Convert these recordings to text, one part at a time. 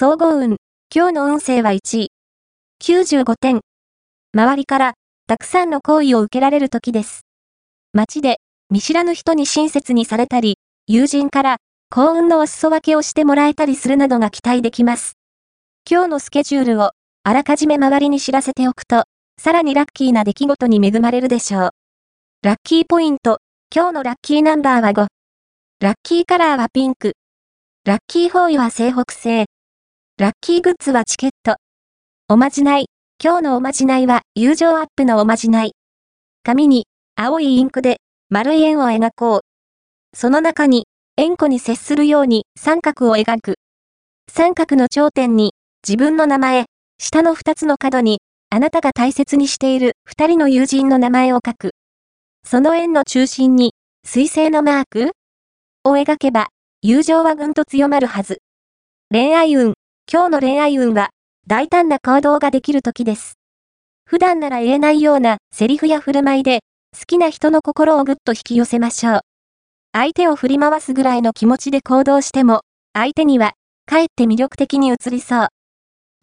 総合運。今日の運勢は1位。95点。周りから、たくさんの好意を受けられる時です。街で、見知らぬ人に親切にされたり、友人から、幸運のお裾分けをしてもらえたりするなどが期待できます。今日のスケジュールを、あらかじめ周りに知らせておくと、さらにラッキーな出来事に恵まれるでしょう。ラッキーポイント。今日のラッキーナンバーは5。ラッキーカラーはピンク。ラッキーフォーイは西北西。ラッキーグッズはチケット。おまじない。今日のおまじないは友情アップのおまじない。紙に青いインクで丸い円を描こう。その中に円弧に接するように三角を描く。三角の頂点に自分の名前、下の二つの角にあなたが大切にしている二人の友人の名前を書く。その円の中心に水星のマークを描けば友情はぐんと強まるはず。恋愛運。今日の恋愛運は、大胆な行動ができる時です。普段なら言えないようなセリフや振る舞いで、好きな人の心をぐっと引き寄せましょう。相手を振り回すぐらいの気持ちで行動しても、相手には、かえって魅力的に映りそう。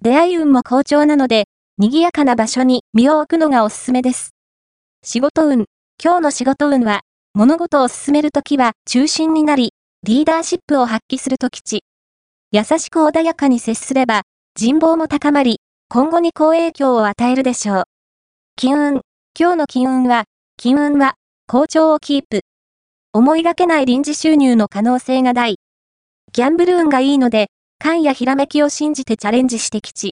出会い運も好調なので、賑やかな場所に身を置くのがおすすめです。仕事運。今日の仕事運は、物事を進めるときは中心になり、リーダーシップを発揮すると吉。優しく穏やかに接すれば、人望も高まり、今後に好影響を与えるでしょう。金運。今日の金運は、金運は、好調をキープ。思いがけない臨時収入の可能性が大。ギャンブル運がいいので、勘やひらめきを信じてチャレンジしてきち。